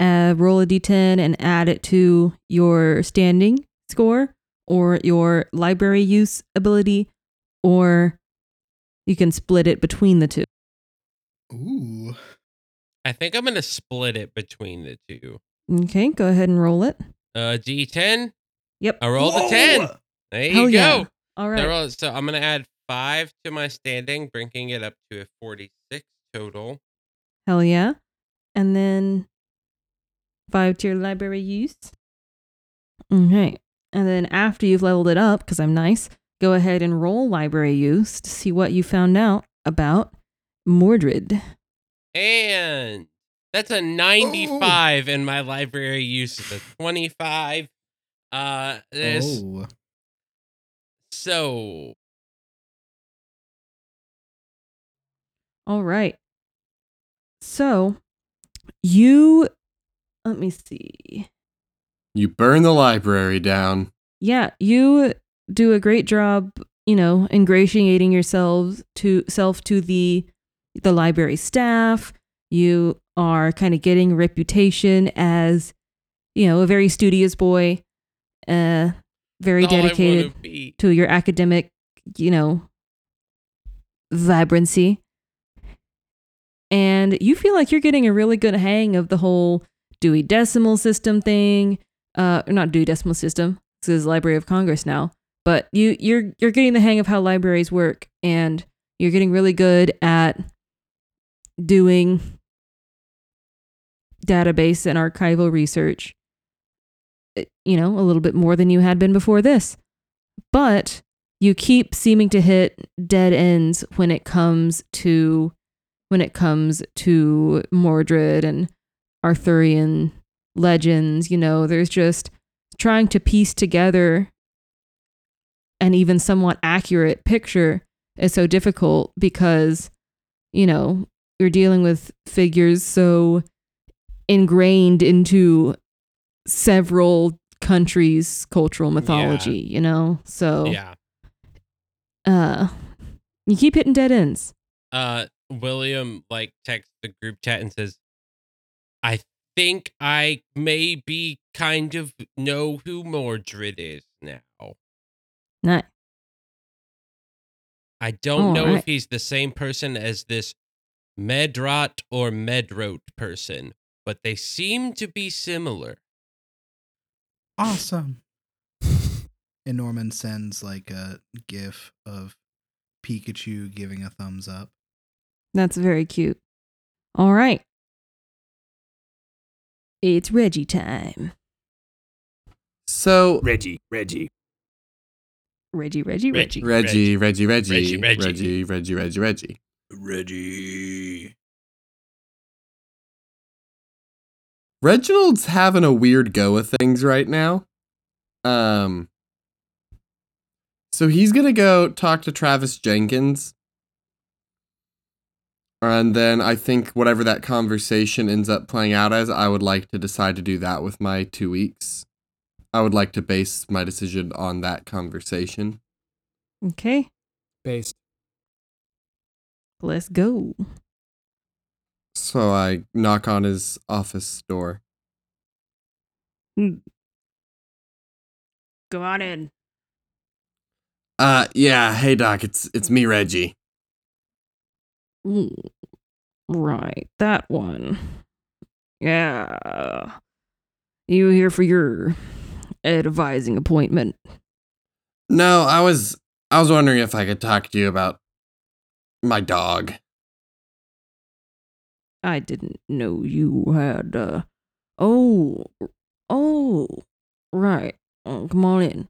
uh, roll a d10 and add it to your standing score or your library use ability, or you can split it between the two. Ooh. I think I'm going to split it between the two. Okay, go ahead and roll it. Uh D10. Yep. I rolled a 10. There you Hell go. yeah. All So rolled- So I'm going to add 5 to my standing, bringing it up to a 46 total. Hell yeah. And then five to your library use. Okay. And then after you've leveled it up, because I'm nice, go ahead and roll library use to see what you found out about Mordred. And that's a 95 in my library use is a 25. Uh this Oh. so All right. So you, let me see. You burn the library down. yeah, you do a great job, you know, ingratiating yourselves to self to the the library staff. You are kind of getting a reputation as, you know, a very studious boy, uh, very all dedicated to your academic, you know, vibrancy. And you feel like you're getting a really good hang of the whole Dewey Decimal System thing. Uh, not Dewey Decimal System, This is Library of Congress now. But you you're you're getting the hang of how libraries work and you're getting really good at doing database and archival research eh, you know a little bit more than you had been before this. But you keep seeming to hit dead ends when it comes to when it comes to Mordred and Arthurian legends, you know, there's just trying to piece together an even somewhat accurate picture is so difficult because, you know, you're dealing with figures so ingrained into several countries' cultural mythology, you know? So Yeah. uh you keep hitting dead ends. Uh, William like texts the group chat and says, "I think I maybe kind of know who Mordred is now. Nice. I don't know if he's the same person as this Medrot or Medrote person, but they seem to be similar. Awesome. and Norman sends like a gif of Pikachu giving a thumbs up. That's very cute. All right. It's Reggie time. So Reggie, Reggie. Reggie, Reggie, Reggie. Reggie, Reggie, Reggie, Reggie, Reggie. Reggie, Reggie, Reggie, Reginald's having a weird go of things right now. Um so he's going to go talk to Travis Jenkins. And then I think whatever that conversation ends up playing out as, I would like to decide to do that with my 2 weeks. I would like to base my decision on that conversation. Okay, Based. let's go. So I knock on his office door. Go on in. Uh yeah, hey doc, it's it's me Reggie. Ooh, right, that one. Yeah. You here for your advising appointment? No, I was I was wondering if I could talk to you about my dog. I didn't know you had, uh. Oh. Oh. Right. Oh, come on in.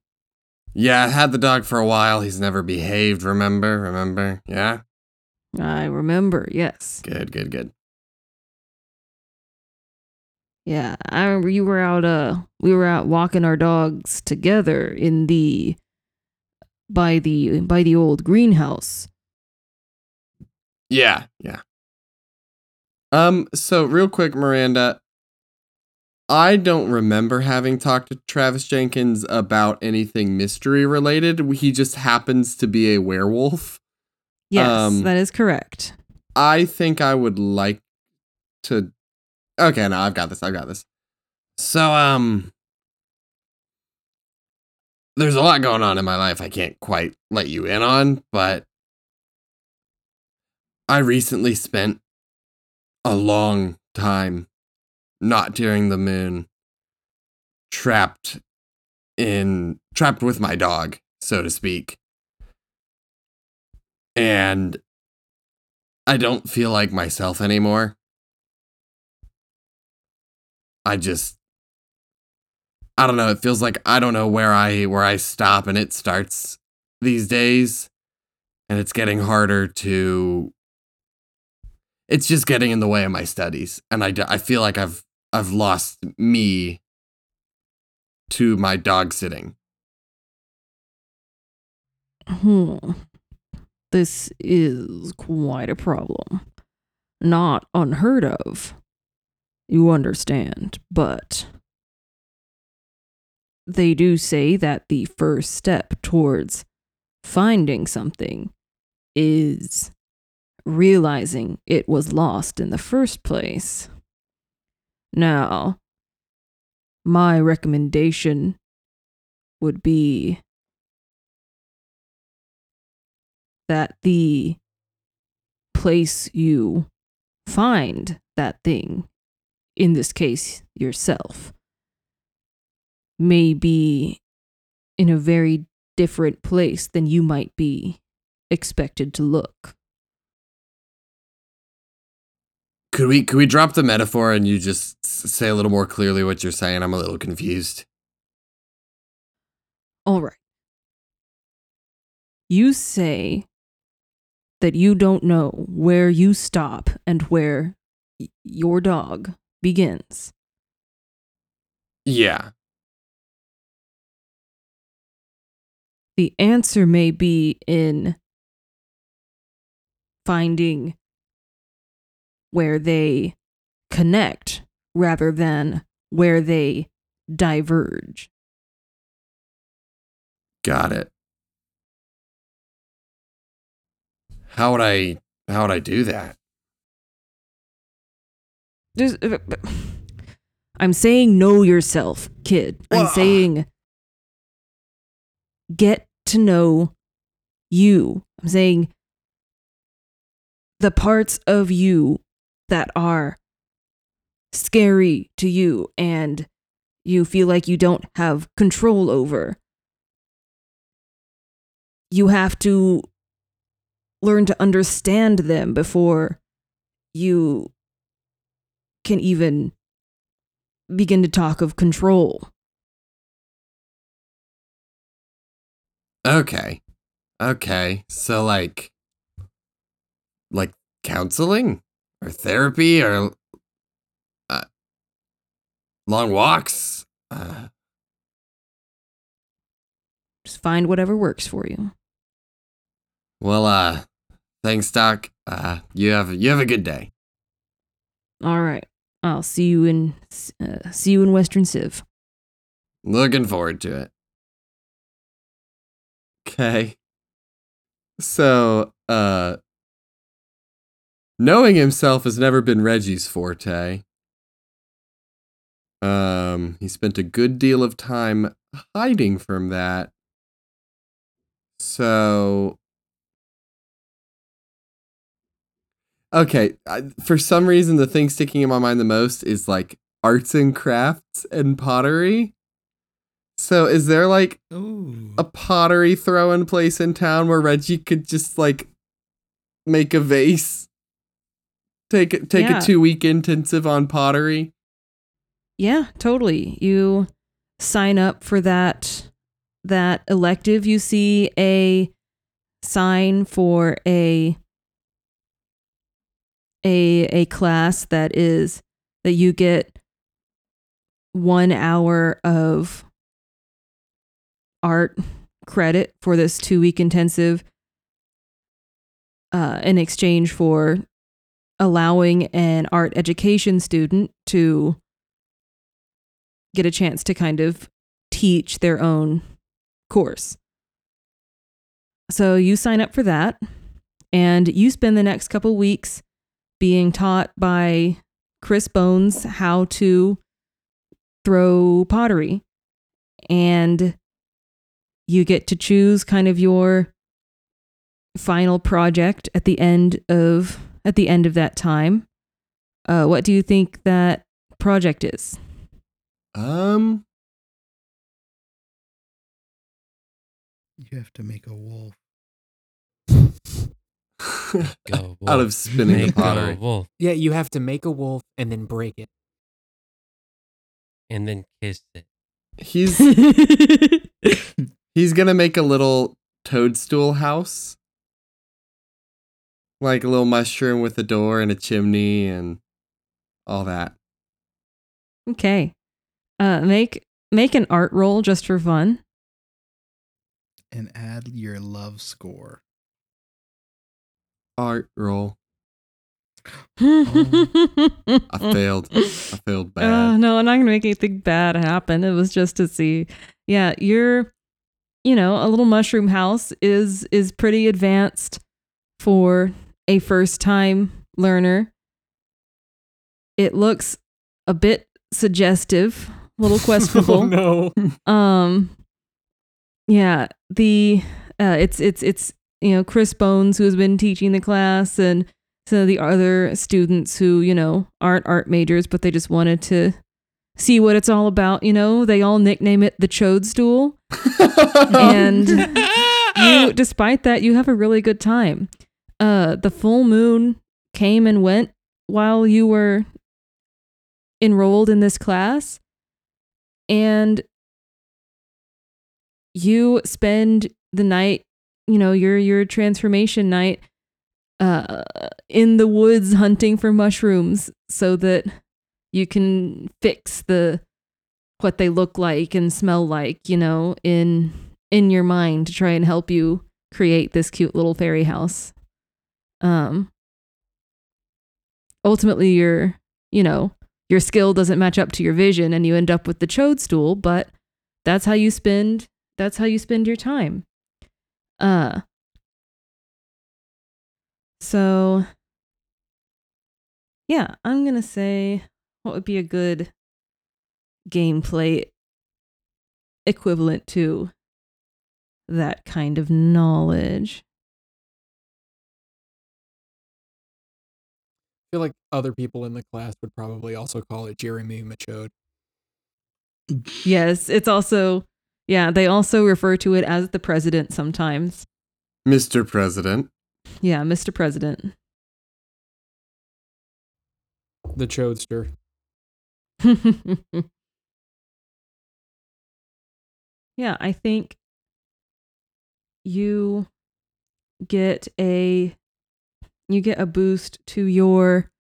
Yeah, I had the dog for a while. He's never behaved, remember? Remember? Yeah? I remember, yes. Good, good, good. Yeah, I remember you were out uh we were out walking our dogs together in the by the by the old greenhouse. Yeah, yeah. Um, so real quick, Miranda, I don't remember having talked to Travis Jenkins about anything mystery related. He just happens to be a werewolf. Yes, Um, that is correct. I think I would like to Okay, no, I've got this. I've got this. So um there's a lot going on in my life I can't quite let you in on, but I recently spent a long time not during the moon trapped in trapped with my dog, so to speak. And I don't feel like myself anymore. I just I don't know, it feels like I don't know where I where I stop and it starts these days and it's getting harder to it's just getting in the way of my studies and I, I feel like I've I've lost me to my dog sitting. Hmm. This is quite a problem. Not unheard of. You understand, but they do say that the first step towards finding something is realizing it was lost in the first place. Now, my recommendation would be that the place you find that thing, in this case, yourself, may be in a very different place than you might be expected to look. Could we could we drop the metaphor and you just say a little more clearly what you're saying? I'm a little confused. All right. You say that you don't know where you stop and where y- your dog begins. Yeah. The answer may be in finding where they connect rather than where they diverge. Got it. How would I how would I do that? Just, uh, I'm saying know yourself, kid. I'm saying get to know you. I'm saying the parts of you that are scary to you and you feel like you don't have control over. You have to learn to understand them before you can even begin to talk of control. Okay. Okay. So like like counseling or therapy or uh, long walks. Uh, Just find whatever works for you. well, uh thanks doc. Uh you have you have a good day. All right. I'll see you in uh, see you in Western Civ. Looking forward to it. Okay. So, uh knowing himself has never been Reggie's forte. Um, he spent a good deal of time hiding from that. So Okay, I, for some reason the thing sticking in my mind the most is like arts and crafts and pottery. So is there like Ooh. a pottery throwing place in town where Reggie could just like make a vase? Take take Yeah. a two week intensive on pottery? Yeah, totally. You sign up for that that elective. You see a sign for a a a class that is that you get one hour of art credit for this two week intensive uh, in exchange for allowing an art education student to get a chance to kind of teach their own course. So you sign up for that and you spend the next couple weeks being taught by Chris Bones how to throw pottery and you get to choose kind of your final project at the end of at the end of that time. Uh, what do you think that project is? Um You have to make a wolf. Go out of spinning the Make a pottery. wolf Yeah, you have to make a wolf and then break it. and then kiss it. He's he's gonna make a little toadstool house. Like a little mushroom with a door and a chimney and all that. okay. Uh, make make an art roll just for fun. And add your love score. Art roll. I I failed. I failed bad. Uh, no, I'm not gonna make anything bad happen. It was just to see. Yeah, you're, you know, a little mushroom house is is pretty advanced for a first time learner. It looks a bit suggestive, a little questionable. Oh no. Um, yeah, the uh, it's it's it's you know Chris Bones who has been teaching the class and some of the other students who you know aren't art majors but they just wanted to see what it's all about. You know, they all nickname it the Choadstool. and you, despite that, you have a really good time. Uh, the full moon came and went while you were enrolled in this class, and you spend the night, you know, your your transformation night, uh, in the woods hunting for mushrooms so that you can fix the what they look like and smell like, you know, in in your mind to try and help you create this cute little fairy house. Um ultimately your, you know, your skill doesn't match up to your vision and you end up with the choadstool, but that's how you spend that's how you spend your time. Uh so yeah, I'm to say what would be a good gameplay equivalent to that kind of knowledge. Feel like other people in the class would probably also call it Jeremy Machode. Yes, it's also yeah, they also refer to it as the president sometimes. Mr. President. Yeah, Mr. President. The Chodester. yeah, I think you get a you get a boost to your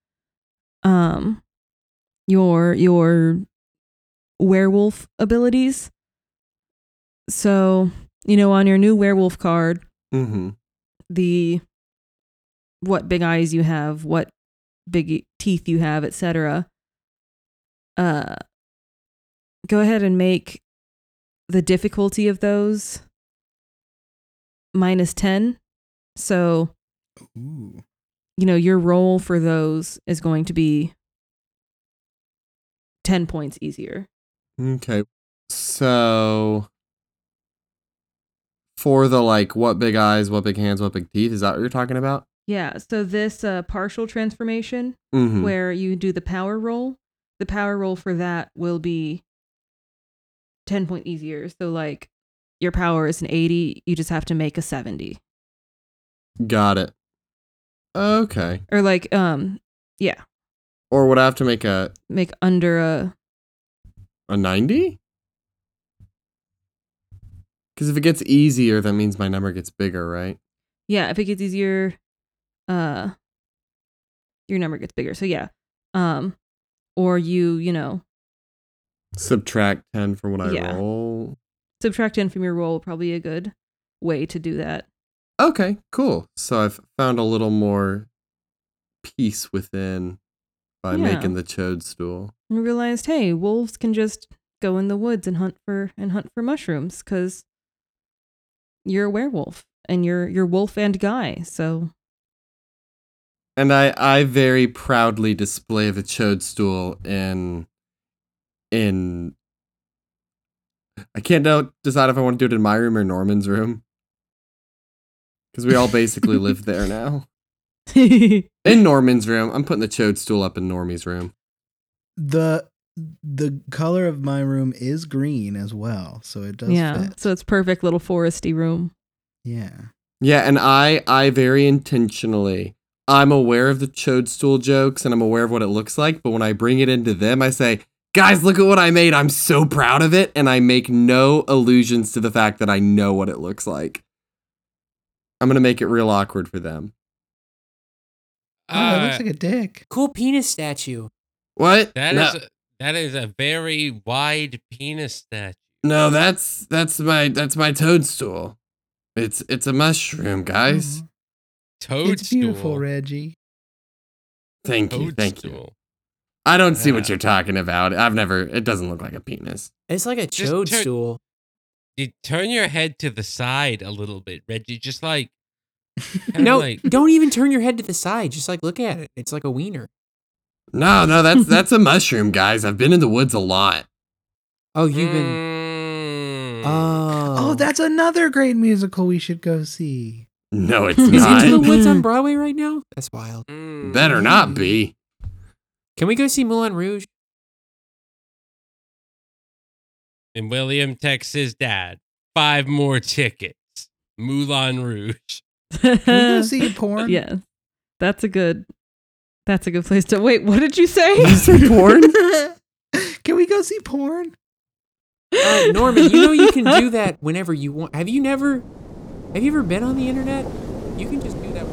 um your your werewolf abilities. So, you know, on your new werewolf card, Mm-hmm. the what big eyes you have, what big teeth you have, etc. Uh go ahead and make the difficulty of those minus 10. So, Ooh. You know, your roll for those is going to be 10 points easier. Okay. So for the like what big eyes, what big hands, what big teeth, is that what you're talking about? Yeah, so this uh, partial transformation Mm-hmm. where you do the power roll, the power roll for that will be 10 point easier. So like your power is an 80, you just have to make a 70. Got it. Okay. Or like um yeah, Or would I have to make a make under a a 90? Because if it gets easier, that means my number gets bigger, right? yeah, if it gets easier uh your number gets bigger. So yeah. Um or you, you know, Subtract 10 from what I Yeah. roll. subtract 10 from your roll probably a good way to do that. Okay, cool. So I've found a little more peace within by Yeah. making the choadstool. And realized, hey, wolves can just go in the woods and hunt for and hunt for mushrooms because you're a werewolf and you're you're wolf and guy. So And I, I very proudly display the choadstool in in I can't decide if I want to do it in my room or Norman's room. Because we all basically live there now. In Norman's room. I'm putting the choadstool up in Normie's room. The the color of my room is green as well, so it does yeah, fit. so it's perfect little foresty room. yeah. Yeah, and I I very intentionally I'm aware of the choadstool jokes and I'm aware of what it looks like, but when I bring it into them, I say, "Guys, look at what I made. I'm so proud of it." And I make no allusions to the fact that I know what it looks like. I'm going to make it real awkward for them. Oh, it Uh, looks like a dick. Cool penis statue. What? that no, is a, that is a very wide penis statue. no, that's that's my that's my toadstool. It's it's a mushroom, guys. Aw. Toadstool. It's beautiful, Reggie. Thank you. Thank you. I don't see what you're talking about. I've never it doesn't look like a penis. It's like a Just chode turn- stool. You turn your head to the side a little bit, Reggie. Just like No, like don't even turn your head to the side. Just like look at it. It's like a wiener. No, no, that's that's a mushroom, guys. I've been in the woods a lot. Oh, you've been. Mm. Oh, Oh, that's another great musical we should go see. No, it's Is not. Into the Woods on Broadway right now? That's wild. Mm. Better not be. Can we go see Moulin Rouge? And William texts his dad, five more tickets. Moulin Rouge. Can we go see porn? yeah. That's a good that's a good place to wait, what did you say? You say porn? Can we go see porn? Uh, Norman, you know you can do that whenever you want. Have you never? Have you ever been on the internet? You can just do that.